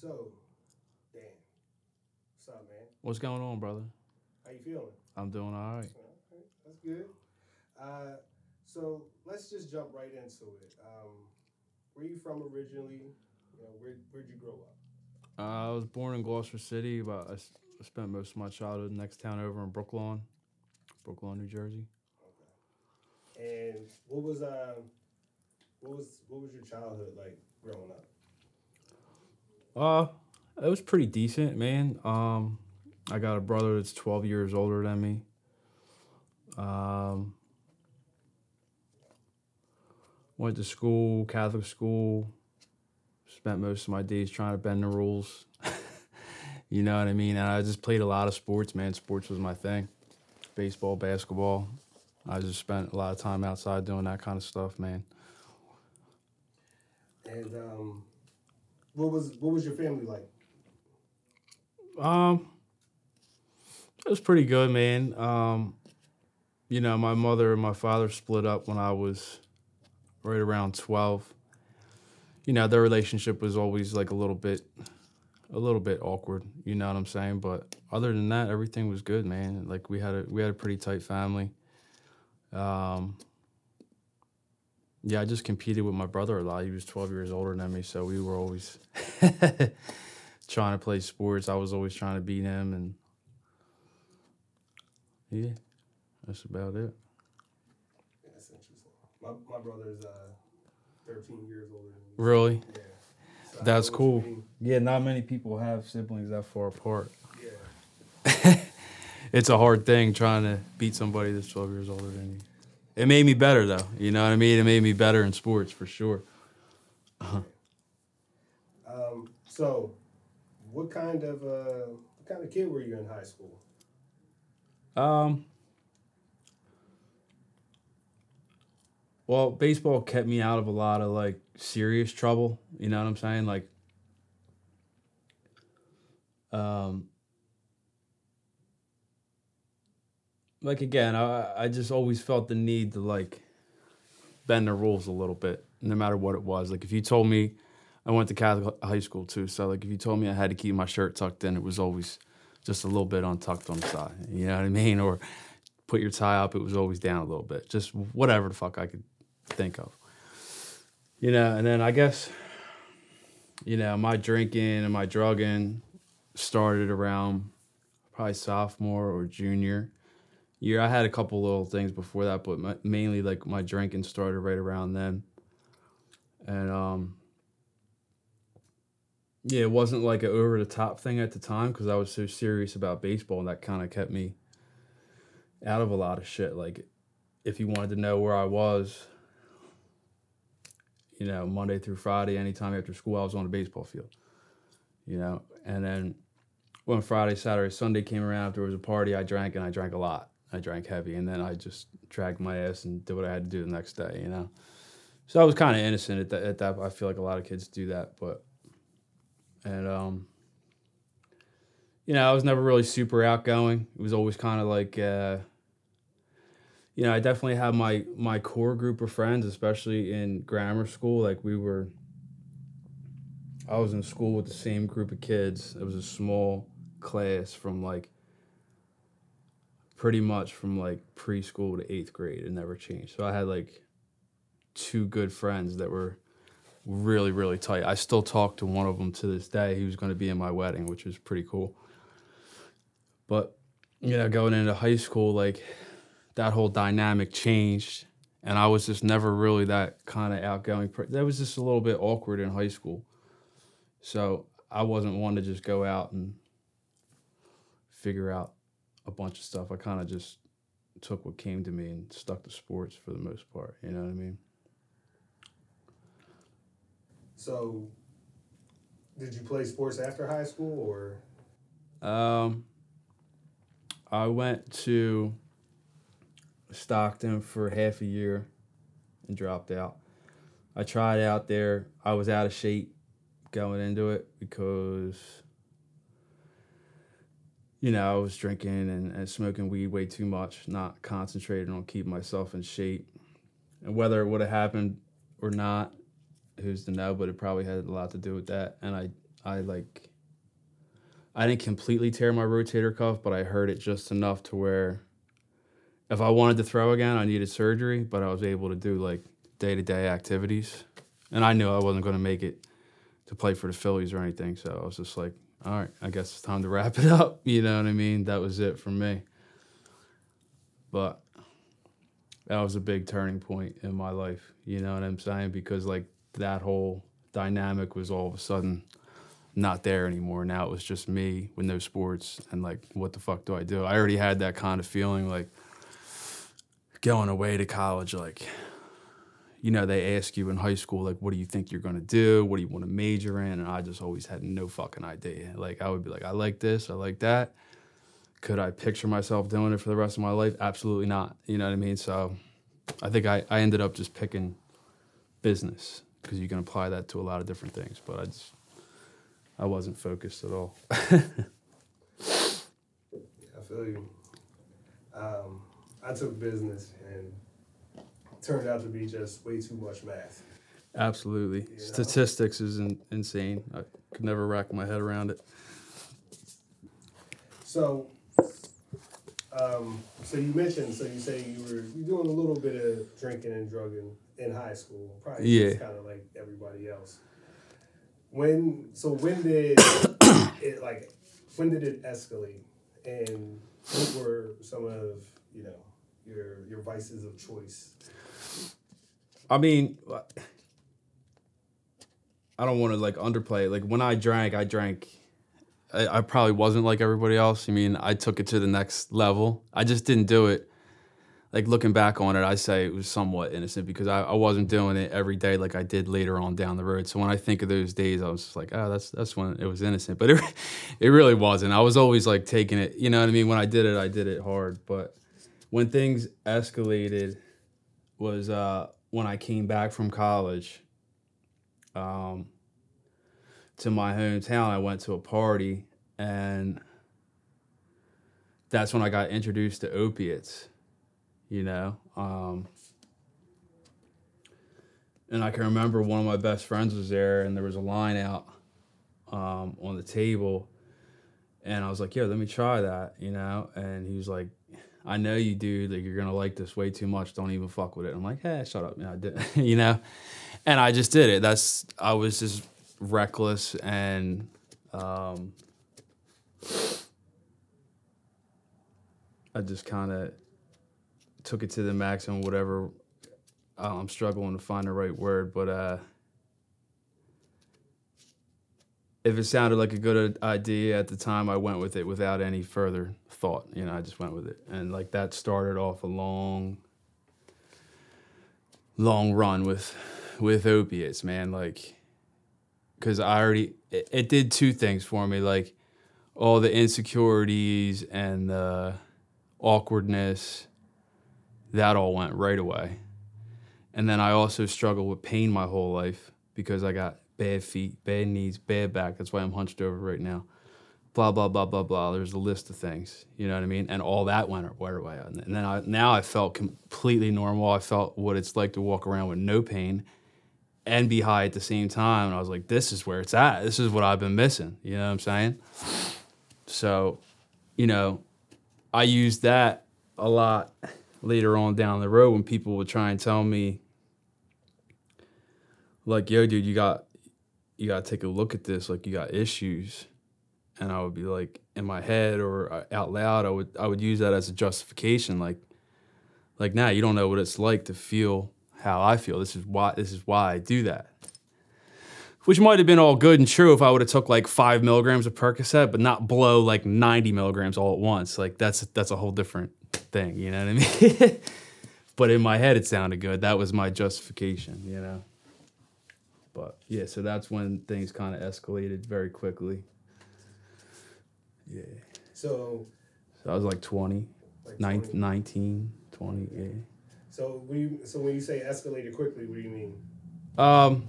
So, Dan, what's up, man? What's going on, brother? How you feeling? I'm doing all right. Okay, that's good. Uh, so let's just jump right into it. Um, where you from originally? You know, where where'd you grow up? Uh, I was born in Gloucester City, but I, s- I spent most of my childhood next town over in Brooklawn, Brooklawn, New Jersey. Okay. And what was um, what was what was your childhood like growing up? Uh, it was pretty decent, man. Um, I got a brother that's 12 years older than me. Um, went to school, Catholic school. Spent most of my days trying to bend the rules. you know what I mean? And I just played a lot of sports, man. Sports was my thing. Baseball, basketball. I just spent a lot of time outside doing that kind of stuff, man. And um, what was what was your family like? Um, it was pretty good, man. Um, you know, my mother and my father split up when I was right around twelve. You know, their relationship was always like a little bit, a little bit awkward. You know what I'm saying? But other than that, everything was good, man. Like we had a we had a pretty tight family. Um, yeah, I just competed with my brother a lot. He was 12 years older than me, so we were always trying to play sports. I was always trying to beat him, and yeah, that's about it. That's interesting. My my brother's uh, thirteen years older than me. Really, Yeah. So that's know what you cool. Yeah, not many people have siblings that far apart. Yeah. It's a hard thing trying to beat somebody that's 12 years older than you. It made me better though. You know what I mean? It made me better in sports for sure. Um, so, what kind of uh, what kind of kid were you in high school? Um. Well, baseball kept me out of a lot of like serious trouble. You know what I'm saying? Like, um, like again, I I just always felt the need to like bend the rules a little bit, no matter what it was. Like if you told me, I went to Catholic high school too, so like if you told me I had to keep my shirt tucked in, it was always just a little bit untucked on the side. You know what I mean? Or put your tie up, it was always down a little bit. Just whatever the fuck I could think of. You know, and then I guess, you know, my drinking and my drugging started around probably sophomore or junior year. I had a couple little things before that, but my, mainly like my drinking started right around then. And um, yeah, it wasn't like an over the top thing at the time because I was so serious about baseball, and that kind of kept me out of a lot of shit. Like, if you wanted to know where I was, you know, Monday through Friday, anytime after school, I was on the baseball field. You know, and then when Friday, Saturday, Sunday came around, if there was a party, I drank and I drank a lot. I drank heavy, and then I just dragged my ass and did what I had to do the next day. You know, so I was kind of innocent at that, at that. I feel like a lot of kids do that, but and um, you know, I was never really super outgoing. It was always kind of like, uh, you know, I definitely had my my core group of friends, especially in grammar school. Like we were, I was in school with the same group of kids. It was a small class from like pretty much from like preschool to eighth grade. It never changed. So I had like two good friends that were really really tight. I still talk to one of them to this day. He was going to be in my wedding, which was pretty cool. But you know, going into high school, like that whole dynamic changed, and I was just never really that kind of outgoing. That was just a little bit awkward in high school. So I wasn't one to just go out and figure out a bunch of stuff. I kind of just took what came to me and stuck to sports for the most part. You know what I mean? So, did you play sports after high school, or Um, I went to Stockton for half a year and dropped out. I tried out there. I was out of shape going into it because, you know, I was drinking and, and smoking weed way too much, not concentrating on keeping myself in shape. And whether it would have happened or not, who's to know, but it probably had a lot to do with that. And I I like I didn't completely tear my rotator cuff, but I hurt it just enough to where if I wanted to throw again, I needed surgery, but I was able to do like day to day activities. And I knew I wasn't going to make it to play for the Phillies or anything. So I was just like, all right, I guess it's time to wrap it up. You know what I mean? That was it for me. But that was a big turning point in my life. You know what I'm saying? Because like that whole dynamic was all of a sudden not there anymore. Now it was just me with no sports and like, what the fuck do I do? I already had that kind of feeling like going away to college, like, you know, they ask you in high school, like, what do you think you're gonna do? What do you wanna major in? And I just always had no fucking idea. Like, I would be like, I like this, I like that. Could I picture myself doing it for the rest of my life? Absolutely not. You know what I mean? So I think I, I ended up just picking business because you can apply that to a lot of different things. But I just, I wasn't focused at all. I feel you. Um, I took business and turned out to be just way too much math. Absolutely. You know? Statistics is in, insane. I could never rack my head around it. So, um, so you mentioned, so you say you were you doing a little bit of drinking and drugging in high school, probably Yeah. kind of like everybody else. When so when did it like when did it escalate, and what were some of you know your your vices of choice? I mean, I don't want to like underplay it. Like when I drank, I drank. I, I probably wasn't like everybody else. I mean, I took it to the next level. I just didn't do it. Like looking back on it, I say it was somewhat innocent because I, I wasn't doing it every day like I did later on down the road. So when I think of those days, I was just like, oh, that's that's when it was innocent. But it it really wasn't. I was always like taking it. You know what I mean? When I did it, I did it hard. But when things escalated, was uh, when I came back from college um, to my hometown. I went to a party, and that's when I got introduced to opiates, you know. Um, and I can remember one of my best friends was there, and there was a line out um, on the table. And I was like, yo, let me try that, you know? And he was like, I know you, do. Like, you're gonna like this way too much. Don't even fuck with it. I'm like, hey, shut up. Yeah, I did. you know, and I just did it. That's I was just reckless and um, I just kind of took it to the maximum. Whatever. Uh, I'm struggling to find the right word, but uh, if it sounded like a good idea at the time, I went with it without any further thought. You know, I just went with it, and like that started off a long, long run with with opiates, man. Like, because I already it, it did two things for me, like all the insecurities and the awkwardness. That all went right away, and then I also struggled with pain my whole life because I got bad feet, bad knees, bad back. That's why I'm hunched over right now. Blah blah blah blah blah. There's a list of things, you know what I mean, and all that went went away. And then I, now I felt completely normal. I felt what it's like to walk around with no pain and be high at the same time. And I was like, this is where it's at. This is what I've been missing. You know what I'm saying? So, you know, I used that a lot later on down the road when people would try and tell me, like, yo, dude, you got you got to take a look at this. Like, you got issues. And I would be like, in my head or uh, out loud, I would I would use that as a justification. Like, like now nah, you don't know what it's like to feel how I feel. This is why this is why I do that. Which might have been all good and true if I would have took like five milligrams of Percocet, but not blow like ninety milligrams all at once. Like that's that's a whole different thing. You know what I mean? but in my head, it sounded good. That was my justification. You know. But yeah, so that's when things kind of escalated very quickly. Yeah. So, So I was like 20, like nine- 20 19, 20, yeah. So when you so when you say escalated quickly, what do you mean? Um,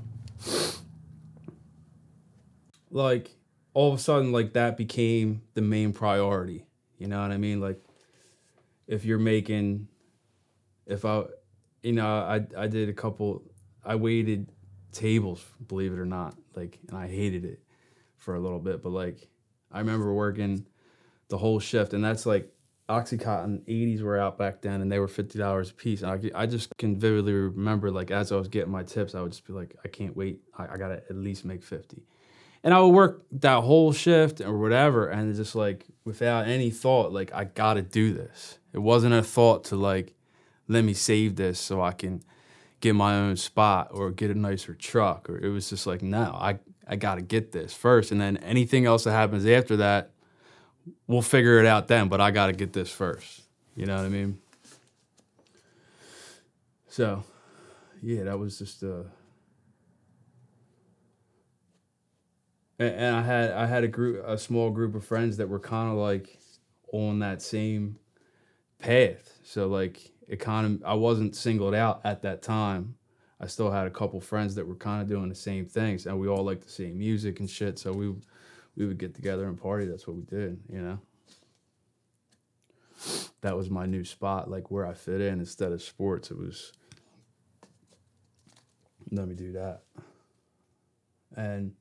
like all of a sudden, like that became the main priority. You know what I mean? Like, if you're making, if I, you know, I I did a couple, I waited tables, believe it or not, like, and I hated it for a little bit. But like, I remember working the whole shift, and that's like OxyContin 80s were out back then, and they were fifty dollars a piece. And I, I just can vividly remember like as I was getting my tips, I would just be like, I can't wait. I, I gotta at least make fifty. And I would work that whole shift or whatever, and just like without any thought, like I gotta do this. It wasn't a thought to like, let me save this so I can get my own spot or get a nicer truck. Or it was just like, no, I I gotta get this first, and then anything else that happens after that we'll figure it out then, but I got to get this first. You know what I mean? So, yeah, that was just uh and, and I had I had a group a small group of friends that were kind of like on that same path. So like of I wasn't singled out at that time. I still had a couple friends that were kind of doing the same things, and we all liked the same music and shit. So we we would get together and party. That's what we did, you know. That was my new spot, like where I fit in instead of sports. It was let me do that. And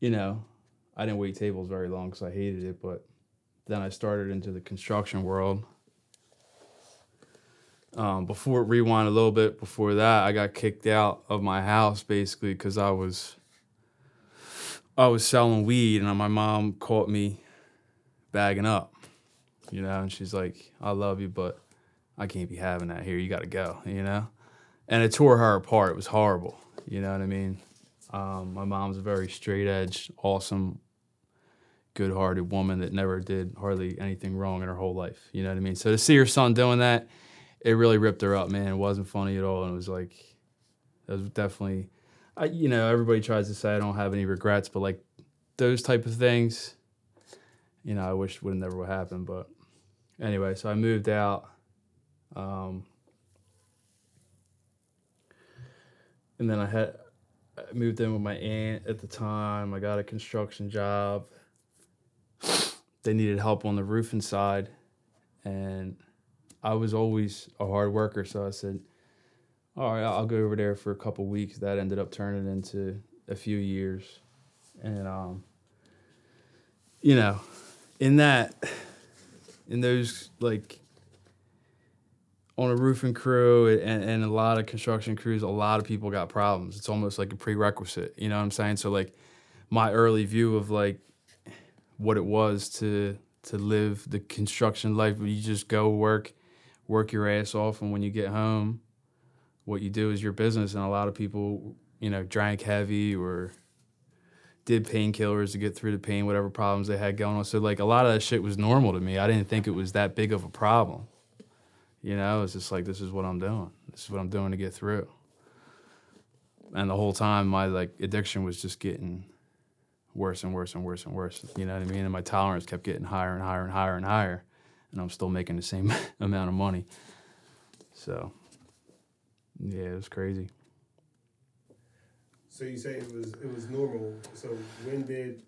you know, I didn't wait tables very long because I hated it, but then I started into the construction world. Um, before rewind a little bit before that, I got kicked out of my house basically because I was I was selling weed and my mom caught me bagging up, you know, and she's like, I love you, but I can't be having that here. You got to go, you know? And it tore her apart. It was horrible, you know what I mean? Um, my mom's a very straight edge, awesome, good hearted woman that never did hardly anything wrong in her whole life, you know what I mean? So to see her son doing that, it really ripped her up, man. It wasn't funny at all. And it was like, it was definitely I, you know, everybody tries to say I don't have any regrets, but like those type of things, you know, I wish would never would happen. But anyway, so I moved out. Um, and then I had I moved in with my aunt at the time. I got a construction job. They needed help on the roofing side, and I was always a hard worker. So I said, all right, I'll go over there for a couple weeks. That ended up turning into a few years, and um, you know, in that, in those like on a roofing crew and, and a lot of construction crews, a lot of people got problems. It's almost like a prerequisite, you know what I'm saying? So like my early view of like what it was to to live the construction life, you just go work, work your ass off, and when you get home, what you do is your business. And a lot of people, you know, drank heavy or did painkillers to get through the pain, whatever problems they had going on. So like a lot of that shit was normal to me. I didn't think it was that big of a problem. You know, it's just like this is what I'm doing. This is what I'm doing to get through. And the whole time my like addiction was just getting worse and worse and worse and worse. You know what I mean? And my tolerance kept getting higher and higher and higher and higher. And I'm still making the same amount of money. So yeah, it was crazy. So you say it was it was normal. So when did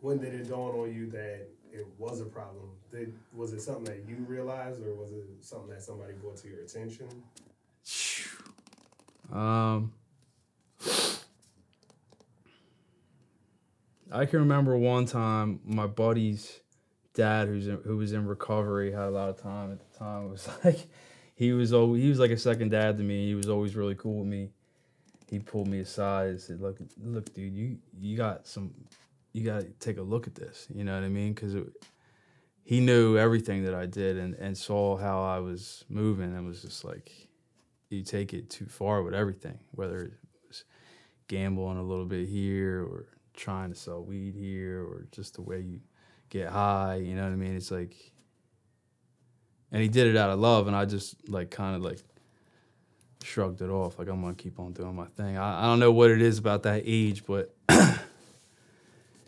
when did it dawn on you that it was a problem? Did was it something that you realized, or was it something that somebody brought to your attention? Um, I can remember one time my buddy's dad, who's in, who was in recovery, had a lot of time at the time. It was like he was always, he was like a second dad to me. He was always really cool with me. He pulled me aside and said, "Look, look, dude, you you got some, you got to take a look at this. You know what I mean? Because he knew everything that I did and and saw how I was moving and was just like, you take it too far with everything, whether it was gambling a little bit here or trying to sell weed here or just the way you get high. You know what I mean? It's like." and he did it out of love and i just like kind of like shrugged it off like i'm gonna keep on doing my thing i, I don't know what it is about that age but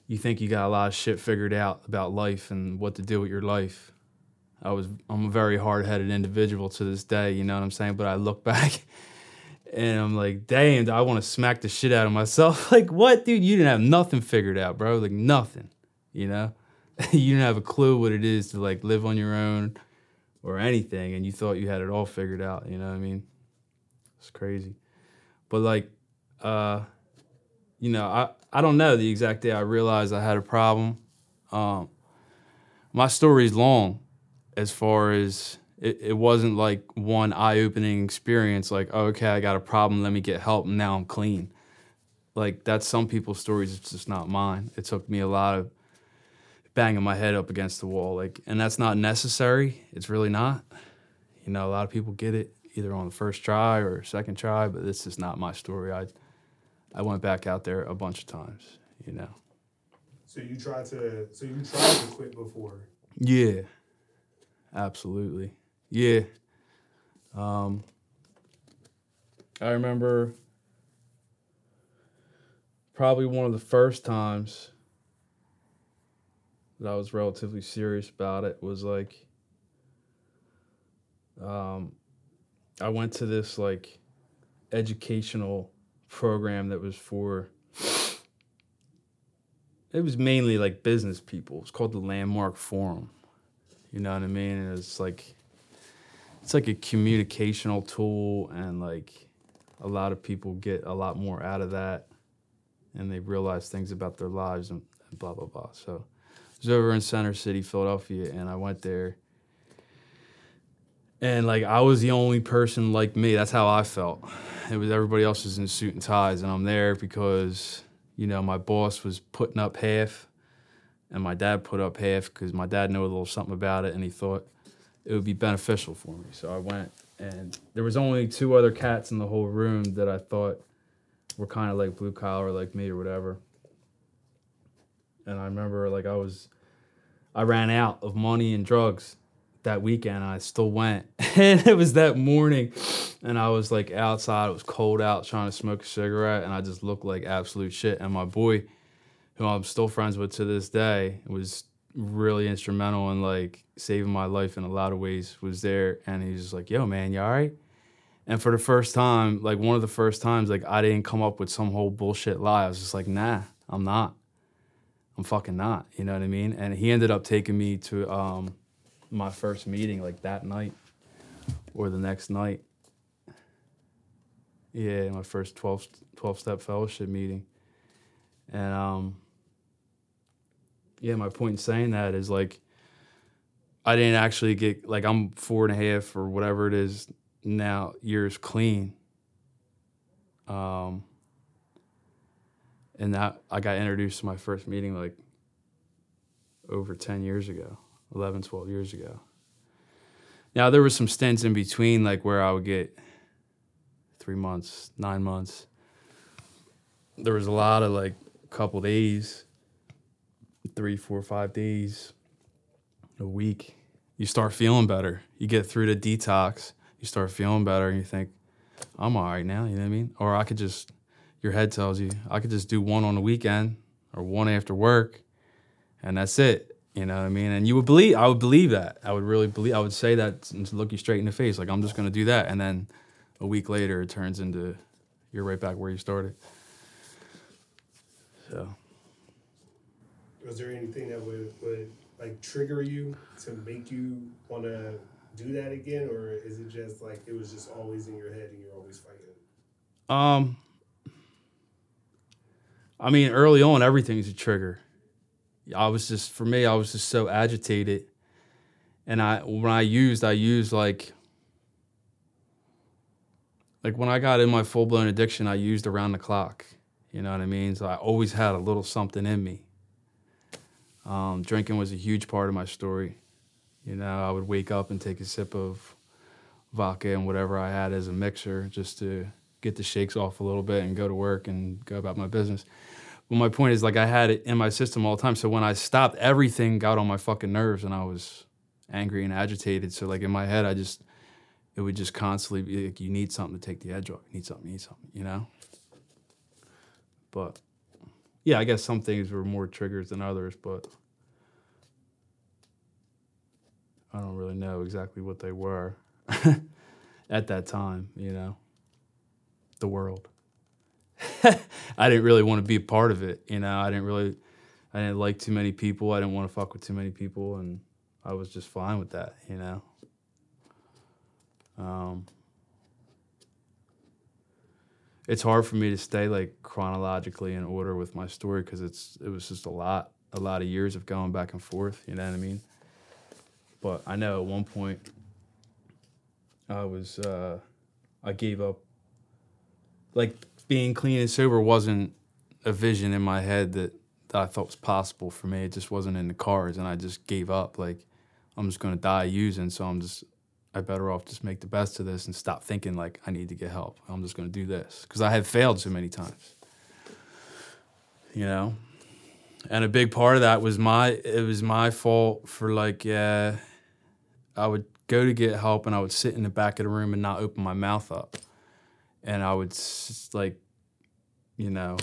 you think you got a lot of shit figured out about life and what to do with your life i was i'm a very hard-headed individual to this day you know what i'm saying but i look back and i'm like damn i want to smack the shit out of myself like what dude you didn't have nothing figured out bro like nothing you know you didn't have a clue what it is to like live on your own or anything and you thought you had it all figured out, you know what I mean? It's crazy. But like uh you know, I, I don't know the exact day I realized I had a problem. Um, my story's long as far as it, it wasn't like one eye opening experience, like, oh, okay, I got a problem, let me get help, and now I'm clean. Like, that's some people's stories, it's just not mine. It took me a lot of banging my head up against the wall, like, and that's not necessary. It's really not. You know, a lot of people get it either on the first try or second try, but this is not my story. I, I went back out there a bunch of times, you know. So you tried to, so you tried to quit before. Yeah, absolutely. Yeah. Um, I remember probably one of the first times that I was relatively serious about it was like um, I went to this like educational program that was for it was mainly like business people. It's called the Landmark Forum. You know what I mean? And it's like it's like a communicational tool and like a lot of people get a lot more out of that and they realize things about their lives and, blah blah blah. So was over in Center City, Philadelphia, and I went there and like I was the only person like me. That's how I felt. It was everybody else was in suit and ties, and I'm there because you know my boss was putting up half, and my dad put up half because my dad knew a little something about it, and he thought it would be beneficial for me. So I went, and there was only two other cats in the whole room that I thought were kind of like blue collar, like me or whatever. And I remember like I was, I ran out of money and drugs that weekend. I still went, and it was that morning, and I was like outside. It was cold out, trying to smoke a cigarette, and I just looked like absolute shit. And my boy, who I'm still friends with to this day, was really instrumental in like saving my life in a lot of ways. Was there, and he's just like, "Yo, man, you all right?" And for the first time, like one of the first times, like I didn't come up with some whole bullshit lie. I was just like, "Nah, I'm not. I'm fucking not." You know what I mean? And he ended up taking me to. um my first meeting like that night or the next night. Yeah, my first 12, 12 step fellowship meeting. And um yeah, my point in saying that is like I didn't actually get like I'm four and a half or whatever it is now years clean. Um and that I got introduced to my first meeting like over 10 years ago. 11, 12 years ago. Now, there were some stints in between, like where I would get three months, nine months. There was a lot of like a couple days, three, four, five days, a week. You start feeling better. You get through the detox, you start feeling better, and you think, I'm all right now, you know what I mean? Or I could just, your head tells you, I could just do one on the weekend or one after work, and that's it you know what I mean? And you would believe, I would believe that. I would really believe, I would say that and look you straight in the face, like, I'm just going to do that. And then a week later, it turns into you're right back where you started. So. Was there anything that would, would like trigger you to make you want to do that again? Or is it just like it was just always in your head and you're always fighting? Um, I mean, early on, everything's a trigger I was just for me, I was just so agitated. And I when I used, I used like like when I got in my full blown addiction, I used around the clock. You know what I mean? So I always had a little something in me. Um, drinking was a huge part of my story. You know, I would wake up and take a sip of vodka and whatever I had as a mixer just to get the shakes off a little bit and go to work and go about my business. But my point is, like, I had it in my system all the time. So when I stopped, everything got on my fucking nerves, and I was angry and agitated. So like in my head, I just it would just constantly be like, you need something to take the edge off. You need something. You need something. You know. But yeah, I guess some things were more triggers than others, but I don't really know exactly what they were at that time. You know, the world. I didn't really want to be a part of it. You know, I didn't really, I didn't like too many people. I didn't want to fuck with too many people, and I was just fine with that. You know. Um, it's hard for me to stay like chronologically in order with my story because it's it was just a lot a lot of years of going back and forth you know what i mean but i know at one point i was uh i gave up like being clean and sober wasn't a vision in my head that, that i thought was possible for me it just wasn't in the cards and i just gave up like i'm just to die using so i'm just I better off just make the best of this and stop thinking like I need to get help. I'm just to do this because I had failed so many times. You know, and a big part of that was my it was my fault for like yeah, I would go to get help and I would sit in the back of the room and not open my mouth up, and I would like, you know,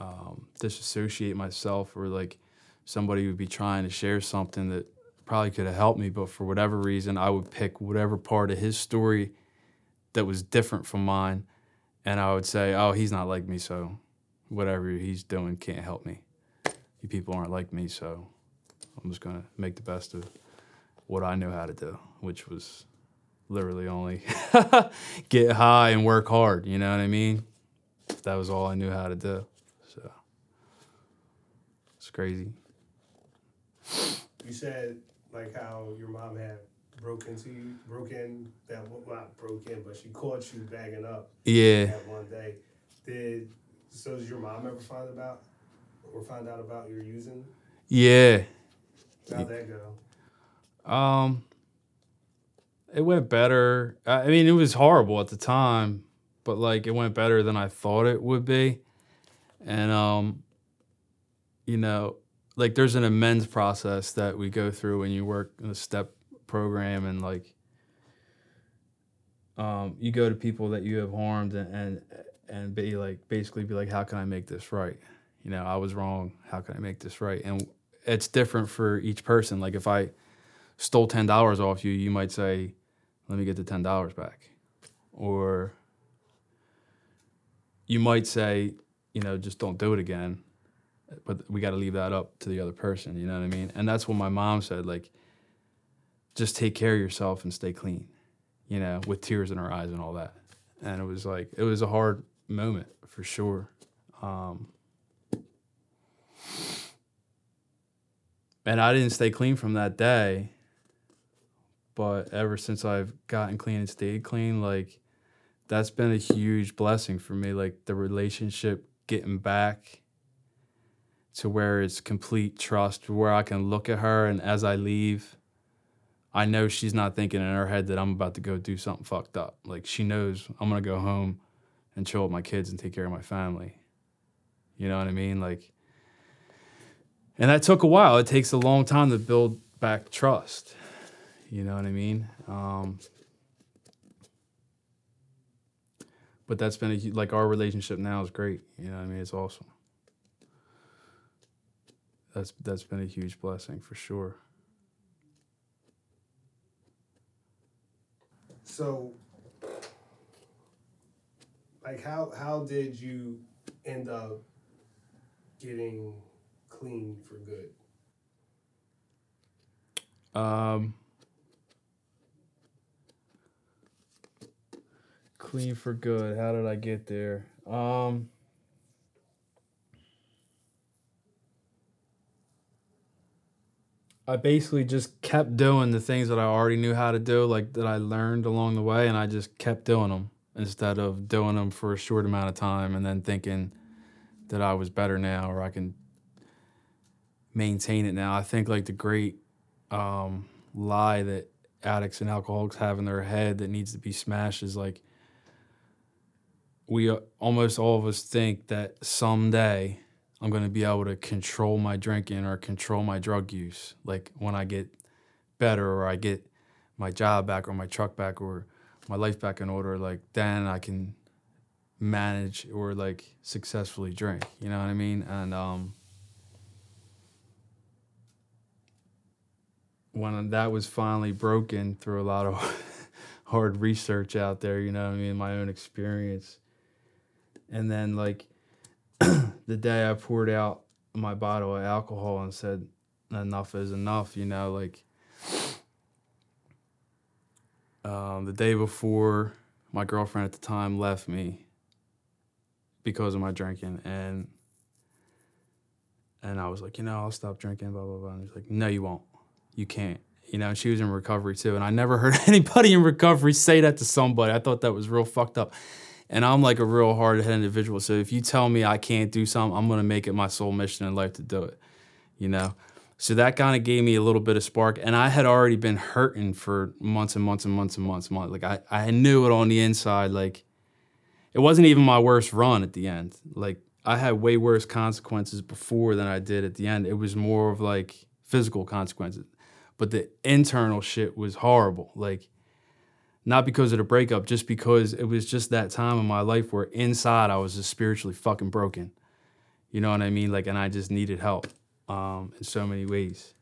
um, disassociate myself or like somebody would be trying to share something that probably could have helped me, but for whatever reason, I would pick whatever part of his story that was different from mine, and I would say, "Oh, he's not like me, so whatever he's doing can't help me. You people aren't like me, so I'm just gonna make the best of what I know how to do, which was literally only get high and work hard. You know what I mean? That was all I knew how to do. So it's crazy. You said like how your mom had broke into you, broke in that well, not broke in, but she caught you bagging up Yeah. that one day. Did so? Does your mom ever find about or find out about your using? Yeah. How'd that go? Um, it went better. I mean, it was horrible at the time, but like it went better than I thought it would be. And um, you know, like there's an amends process that we go through when you work in a step program, and like um, you go to people that you have harmed and and and be like basically be like, how can I make this right? You know, I was wrong. How can I make this right? And it's different for each person. Like if I stole ten dollars off you, you might say, "Let me get the ten dollars back," or you might say, "You know, just don't do it again." But we got to leave that up to the other person. You know what I mean? And that's what my mom said. Like, just take care of yourself and stay clean. You know, with tears in her eyes and all that. And it was like it was a hard moment for sure. Um, and I didn't stay clean from that day. But ever since I've gotten clean and stayed clean, like that's been a huge blessing for me. Like the relationship getting back to where it's complete trust, where I can look at her and as I leave, I know she's not thinking in her head that I'm about to go do something fucked up. Like she knows I'm gonna go home and chill with my kids and take care of my family. You know what I mean? Like and that took a while. It takes a long time to build back trust. You know what I mean? Um, but that's been a, like our relationship now is great. You know what I mean? It's awesome. That's that's been a huge blessing for sure. So, like, how how did you end up getting clean for good? Um, clean for good. How did I get there? Um, I basically just kept doing the things that I already knew how to do, like that I learned along the way, and I just kept doing them instead of doing them for a short amount of time and then thinking that I was better now or I can maintain it now. I think like the great um, lie that addicts and alcoholics have in their head that needs to be smashed is like we uh, almost all of us think that someday I'm going to be able to control my drinking or control my drug use. Like when I get better or I get my job back or my truck back or my life back in order, like then I can manage or like successfully drink. You know what I mean? And um, when that was finally broken through a lot of hard research out there, you know what I mean, my own experience. And then like the day I poured out my bottle of alcohol and said enough is enough, you know, like um, the day before my girlfriend at the time left me because of my drinking and and I was like, you know, I'll stop drinking, blah blah blah. And he's like, no, you won't. You can't. You know, she was in recovery too. And I never heard anybody in recovery say that to somebody. I thought that was real fucked up. And I'm like a real hard headed individual. So if you tell me I can't do something, I'm gonna make it my sole mission in life to do it. You know? So that kind of gave me a little bit of spark. And I had already been hurting for months and months and months and months and months. Like I, I knew it on the inside. Like it wasn't even my worst run at the end. Like I had way worse consequences before than I did at the end. It was more of like physical consequences. But the internal shit was horrible. Like not because of the breakup, just because it was just that time in my life where inside I was just spiritually fucking broken. You know what I mean? Like and I just needed help um, in so many ways.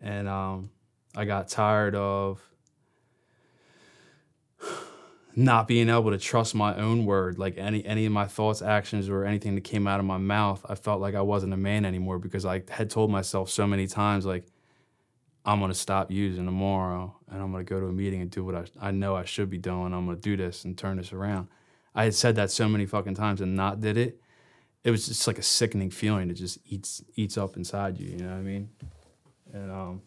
And um, I got tired of not being able to trust my own word, like any any of my thoughts, actions, or anything that came out of my mouth. I felt like I wasn't a man anymore because I had told myself so many times, like, I'm gonna stop using tomorrow, and I'm gonna go to a meeting and do what I I know I should be doing. I'm gonna do this and turn this around. I had said that so many fucking times and not did it. It was just like a sickening feeling that just eats eats up inside you. You know what I mean? And um,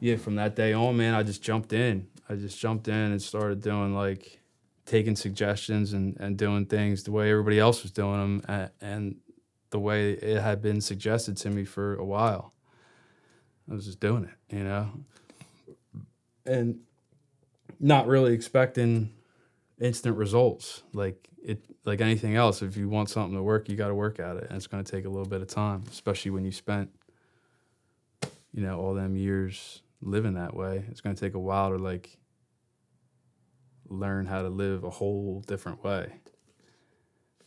yeah, from that day on, man, I just jumped in. I just jumped in and started doing like taking suggestions and, and doing things the way everybody else was doing them and, and the way it had been suggested to me for a while. I was just doing it, you know, and not really expecting instant results. Like it, like anything else, if you want something to work, you got to work at it, and it's going to take a little bit of time, especially when you spent, you know, all them years living that way. It's going to take a while to like learn how to live a whole different way.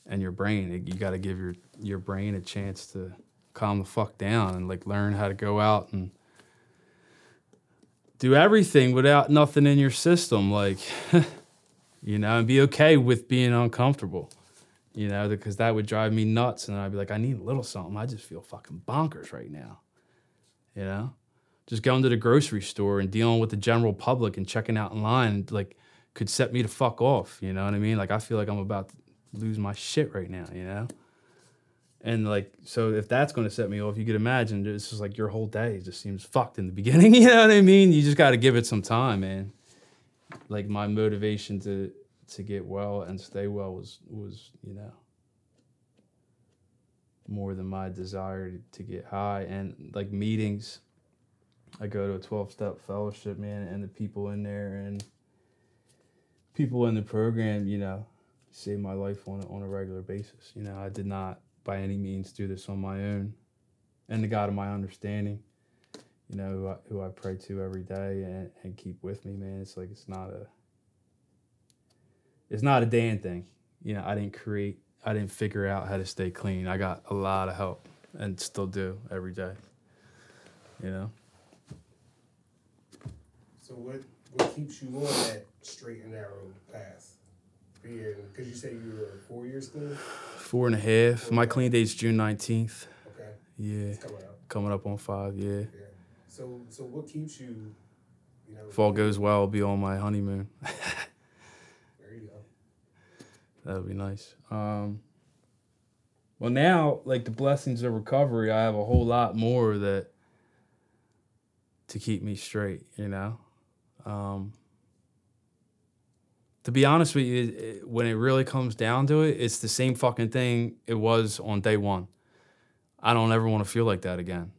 And your brain, you got to give your your brain a chance to calm the fuck down and like learn how to go out and do everything without nothing in your system like you know and be okay with being uncomfortable you know because that would drive me nuts and i'd be like i need a little something. I just feel fucking bonkers right now you know? Just going to the grocery store and dealing with the general public and checking out in line like could set me to fuck off you know what i mean? Like i feel like i'm about to lose my shit right now you know and like, so if that's going to set me off, you could imagine it's just like your whole day just seems fucked in the beginning. You know what I mean? You just got to give it some time, man. Like my motivation to to get well and stay well was was you know more than my desire to, get high and like meetings. I go to a twelve step fellowship, man, and the people in there and people in the program, you know, save my life on on a regular basis. You know, I did not by any means do this on my own. And the God of my understanding, you know, who I, who I pray to every day and, and keep with me, man. It's like it's not a it's not a Dan thing. You know, I didn't create I didn't figure out how to stay clean. I got a lot of help and still do every day. You know? So what what keeps you on that straight and narrow path? Being because you say you were four years clean. Four and a half. My clean date's June nineteenth. Okay, Yeah. it's coming up. Coming up on five, yeah. Yeah. So so what keeps you? You know. If all goes well, I'll be on my honeymoon. There you go. That would be nice. Um, well, now, like the blessings of recovery, I have a whole lot more that to keep me straight, you know? Um, to be honest with you, when it really comes down to it, it's the same fucking thing it was on day one. I don't ever want to feel like that again.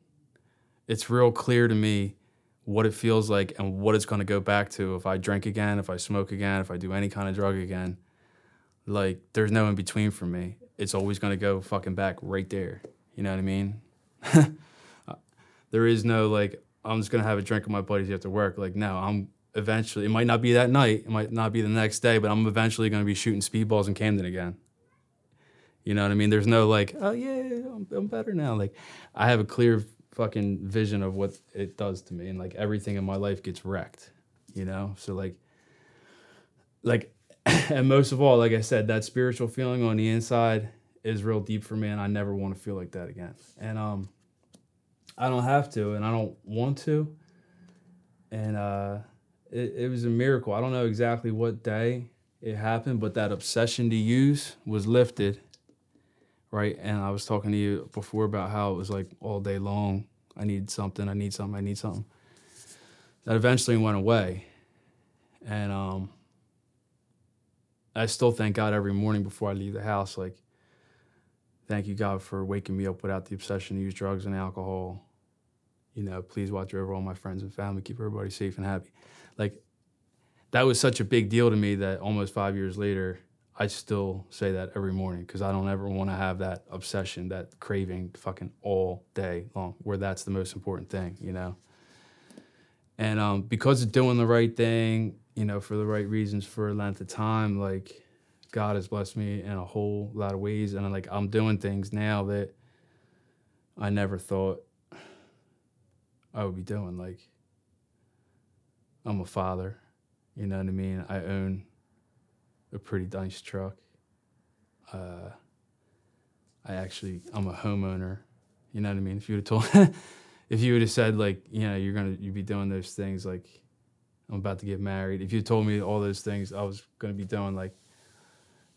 It's real clear to me what it feels like and what it's going to go back to if I drink again, if I smoke again, if I do any kind of drug again. Like, there's no in between for me. It's always going to go fucking back right there. You know what I mean? there is no, like, I'm just going to have a drink with my buddies after work. Like, no, I'm eventually, it might not be that night, it might not be the next day, but I'm eventually going to be shooting speedballs in Camden again. You know what I mean? There's no like, oh yeah, I'm, I'm better now. Like, I have a clear fucking vision of what it does to me, and like everything in my life gets wrecked. You know, so like, like, and most of all, like I said, that spiritual feeling on the inside is real deep for me, and I never want to feel like that again. And um, I don't have to, and I don't want to. And uh, it, it was a miracle. I don't know exactly what day it happened, but that obsession to use was lifted, right? And I was talking to you before about how it was like all day long. I need something. I need something. I need something. That eventually went away, and um, I still thank God every morning before I leave the house. Like, thank you God for waking me up without the obsession to use drugs and alcohol. You know, please watch over all my friends and family, keep everybody safe and happy. Like, that was such a big deal to me that almost five years later, I still say that every morning because I don't ever want to have that obsession, that craving fucking all day long, where that's the most important thing, you know? And um, because of doing the right thing, you know, for the right reasons for a length of time, like God has blessed me in a whole lot of ways. And I'm like I'm doing things now that I never thought I would be doing. Like I'm a father, you know what I mean? I own a pretty nice truck. Uh, I actually, I'm a homeowner. You know what I mean? If you would have told, if you would have said like, you know, you're gonna, you'd be doing those things like, I'm about to get married. If you told me all those things I was gonna be doing like,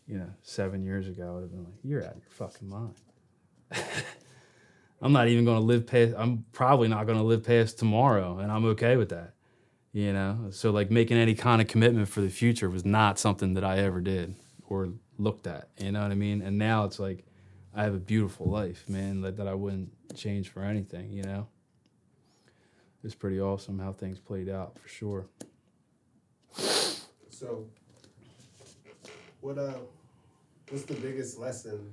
you know, seven years ago, I would have been like, you're out of your fucking mind. I'm not even gonna live past. I'm probably not gonna live past tomorrow, and I'm okay with that you know? So like making any kind of commitment for the future was not something that i ever did or looked at you know what i mean? And now it's like i have a beautiful life man that, that i wouldn't change for anything you know? It's pretty awesome how things played out for sure. So, what uh, what's the biggest lesson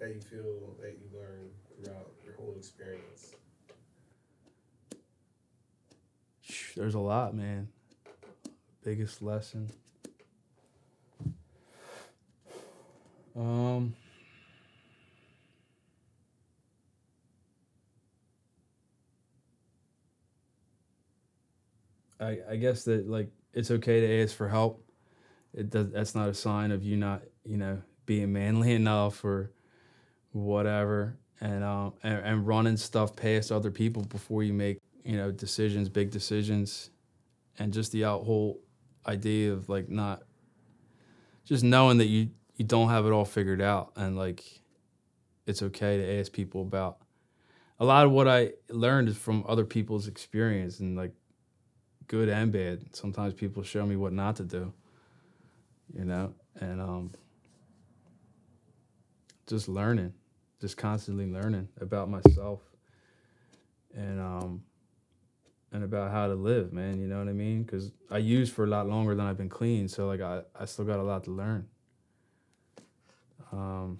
that you feel that you learned throughout your whole experience? There's a lot man biggest lesson um I, I guess that like it's okay to ask for help. It does that's not a sign of you not, you know, being manly enough or whatever. And um and, and running stuff past other people before you make, you know, decisions, big decisions. And just the out whole idea of like not just knowing that you you don't have it all figured out and like it's okay to ask people about a lot of what I learned is from other people's experience and like good and bad. Sometimes people show me what not to do, you know, and um, just learning, just constantly learning about myself and um, and about how to live, man. You know what I mean? Because I used for a lot longer than I've been clean, so like I, I still got a lot to learn. Um,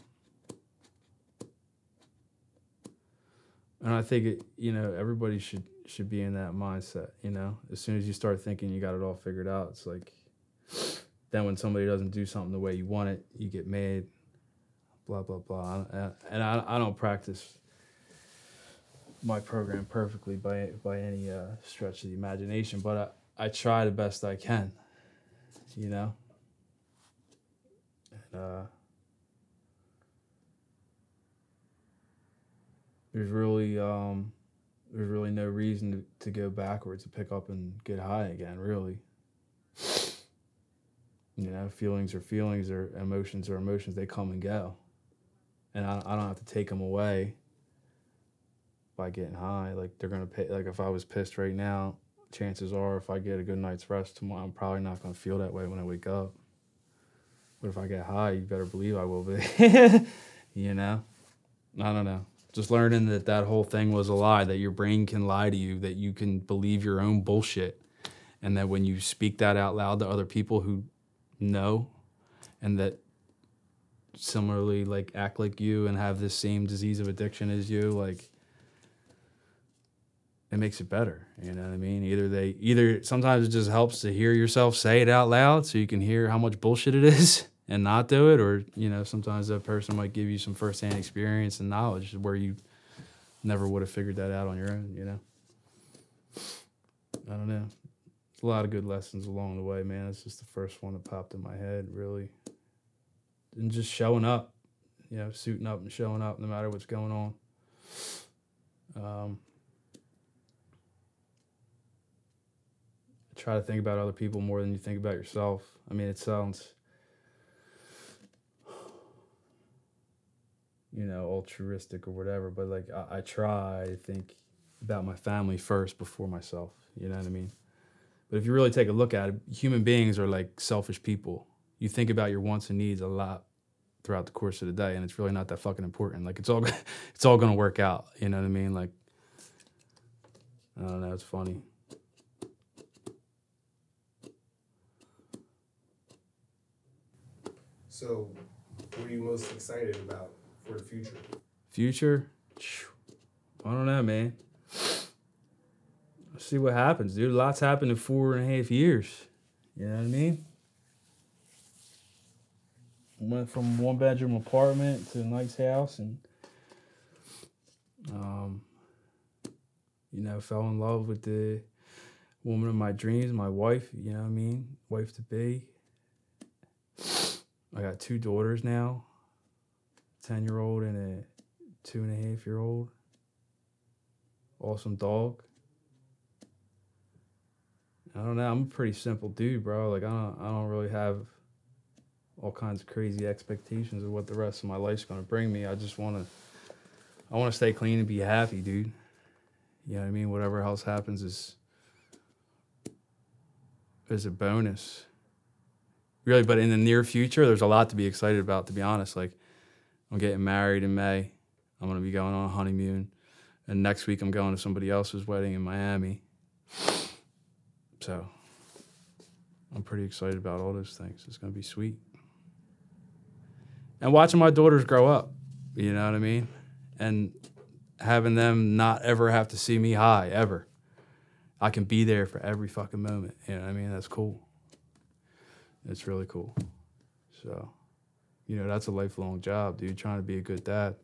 and I think it, you know, everybody should should be in that mindset. You know, as soon as you start thinking you got it all figured out, it's like then when somebody doesn't do something the way you want it, you get mad. Blah blah blah. And I, I don't practice my program perfectly by by any uh, stretch of the imagination, but I, I try the best I can. You know. And, uh, there's really um, there's really no reason to, to go backwards to pick up and get high again really you know feelings are feelings or emotions are emotions they come and go and I, I don't have to take them away by getting high like they're gonna pay like if i was pissed right now chances are if i get a good night's rest tomorrow i'm probably not gonna feel that way when i wake up. But if i get high you better believe i will be you know? I don't know. Just learning that that whole thing was a lie that your brain can lie to you that you can believe your own bullshit and that when you speak that out loud to other people who know and that similarly like act like you and have this same disease of addiction as you like it makes it better you know what i mean either they either sometimes it just helps to hear yourself say it out loud so you can hear how much bullshit it is and not do it, or you know, sometimes that person might give you some firsthand experience and knowledge where you never would have figured that out on your own. You know, I don't know. a lot of good lessons along the way, man. It's just the first one that popped in my head, really, and just showing up, you know, suiting up and showing up no matter what's going on. Um, try to think about other people more than you think about yourself. I mean, it sounds, you know, altruistic or whatever, but like I, I try to think about my family first before myself. You know what I mean? But if you really take a look at it, human beings are like selfish people. You think about your wants and needs a lot throughout the course of the day, and it's really not that fucking important. Like it's all, it's all gonna work out. You know what I mean? Like, I don't know. It's funny. So, what are you most excited about for the future? Future, I don't know, man. Let's see what happens, dude. Lots happened in four and a half years. You know what I mean? Went from one bedroom apartment to a nice house and um you know, fell in love with the woman of my dreams, my wife, you know what I mean? Wife to be. I got two daughters now, ten year old and a two and a half year old. Awesome dog. I don't know. I'm a pretty simple dude, bro. Like I don't I don't really have all kinds of crazy expectations of what the rest of my life's gonna bring me. I just wanna I wanna stay clean and be happy, dude. You know what I mean? Whatever else happens is is a bonus. Really, but in the near future, there's a lot to be excited about, to be honest. Like I'm getting married in May. I'm gonna be going on a honeymoon. And next week I'm going to somebody else's wedding in Miami. So I'm pretty excited about all those things. It's gonna be sweet. And watching my daughters grow up, you know what I mean? And having them not ever have to see me high ever. I can be there for every fucking moment. You know what I mean? That's cool. It's really cool. So, you know, that's a lifelong job, dude. Trying to be a good dad.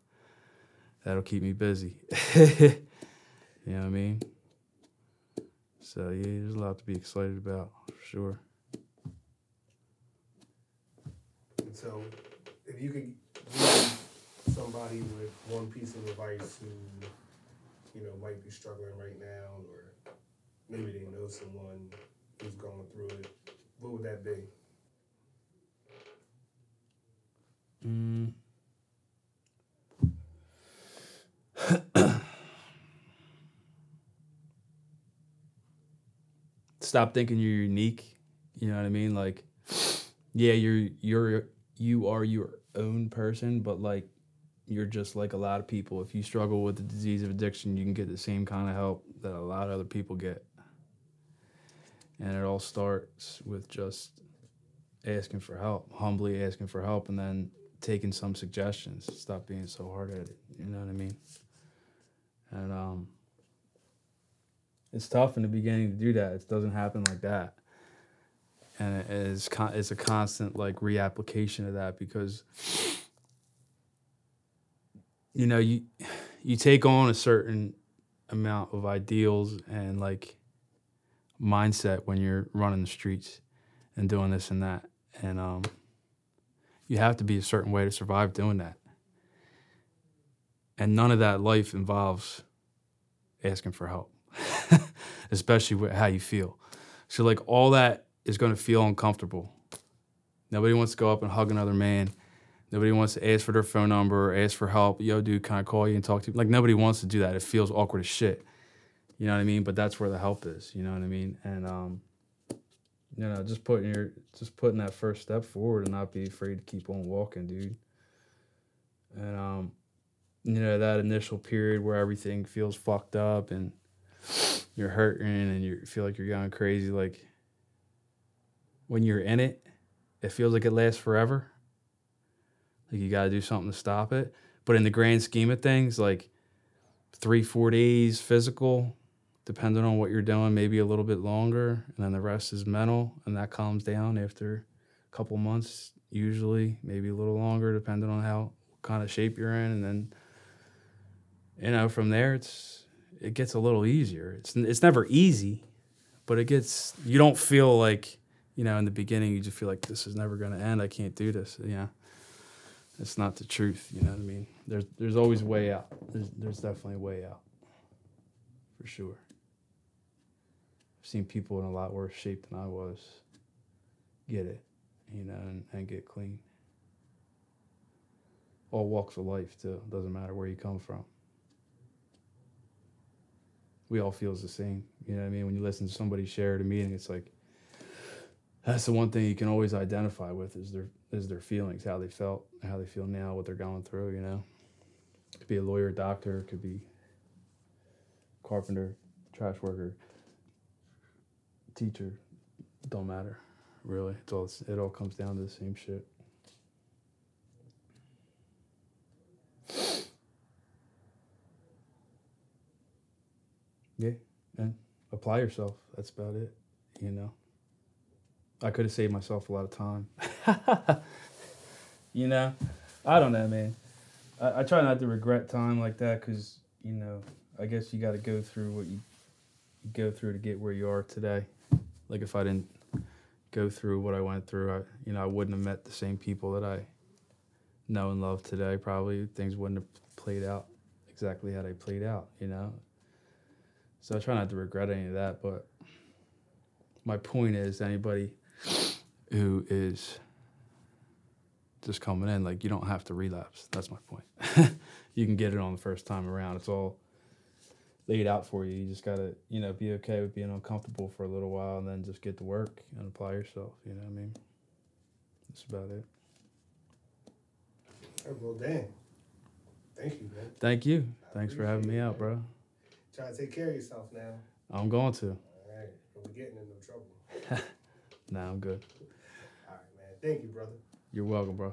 That'll keep me busy. you know what I mean? So yeah, there's a lot to be excited about for sure. And so, if you could give somebody with one piece of advice who, you know, might be struggling right now, or maybe they know someone who's going through it, what would that be? Mm. Stop thinking you're unique. You know what I mean? Like, yeah, you're you're you are your own person, but like you're just like a lot of people. If you struggle with the disease of addiction, you can get the same kind of help that a lot of other people get. And it all starts with just asking for help, humbly asking for help, and then taking some suggestions. Stop being so hard at it. You know what I mean? And um, it's tough in the beginning to do that. It doesn't happen like that, and it is con- it's a constant like reapplication of that because you know you you take on a certain amount of ideals and like mindset when you're running the streets and doing this and that and um you have to be a certain way to survive doing that. And none of that life involves asking for help, especially with how you feel. So, like, all that is going to feel uncomfortable. Nobody wants to go up and hug another man. Nobody wants to ask for their phone number or ask for help. Yo, dude, can I call you and talk to you? Like, nobody wants to do that. It feels awkward as shit. You know what I mean? But that's where the help is. You know what I mean? And um, you know, just putting your just putting that first step forward and not be afraid to keep on walking, dude. And um, you know, that initial period where everything feels fucked up and you're hurting and you feel like you're going crazy, like when you're in it, it feels like it lasts forever. Like you gotta do something to stop it. But in the grand scheme of things, like three, four days physical, depending on what you're doing, maybe a little bit longer, and then the rest is mental, and that calms down after a couple months, usually, maybe a little longer, depending on how kind of shape you're in, and then you know from there it's it gets a little easier. It's it's never easy, but it gets you don't feel like you know in the beginning you just feel like this is never going to end. I can't do this. Yeah, it's not the truth. You know what I mean? There's there's always a way out. There's there's definitely a way out, for sure seen people in a lot worse shape than I was get it, you know, and, and get clean. all walks of life too. Doesn't matter where you come from. We all feels the same. You know what I mean? When you listen to somebody share at a meeting, it's like that's the one thing you can always identify with is their is their feelings, how they felt, how they feel now, what they're going through. You know, could be a lawyer, doctor, could be carpenter, trash worker, teacher. Don't matter, really. It's all it all comes down to the same shit. Yeah, and apply yourself. That's about it. You know. I could have saved myself a lot of time. you know, I don't know, man. I, I try not to regret time like that because you know, I guess you got to go through what you, you go through to get where you are today. Like if I didn't go through what I went through, I you know I wouldn't have met the same people that I know and love today. Probably things wouldn't have played out exactly how they played out. You know. So I try not to regret any of that, but my point is anybody who is just coming in, like you don't have to relapse. That's my point. you can get it on the first time around. It's all laid out for you. You just gotta, you know, be okay with being uncomfortable for a little while and then just get to work and apply yourself. You know what I mean? That's about it. Oh, well, dang. Thank you, man. Thank you. Thanks for having me it, out, bro. Try to take care of yourself now. I'm going to. All right. We're getting in no trouble. Nah, I'm good. All right, man. Thank you, brother. You're welcome, bro.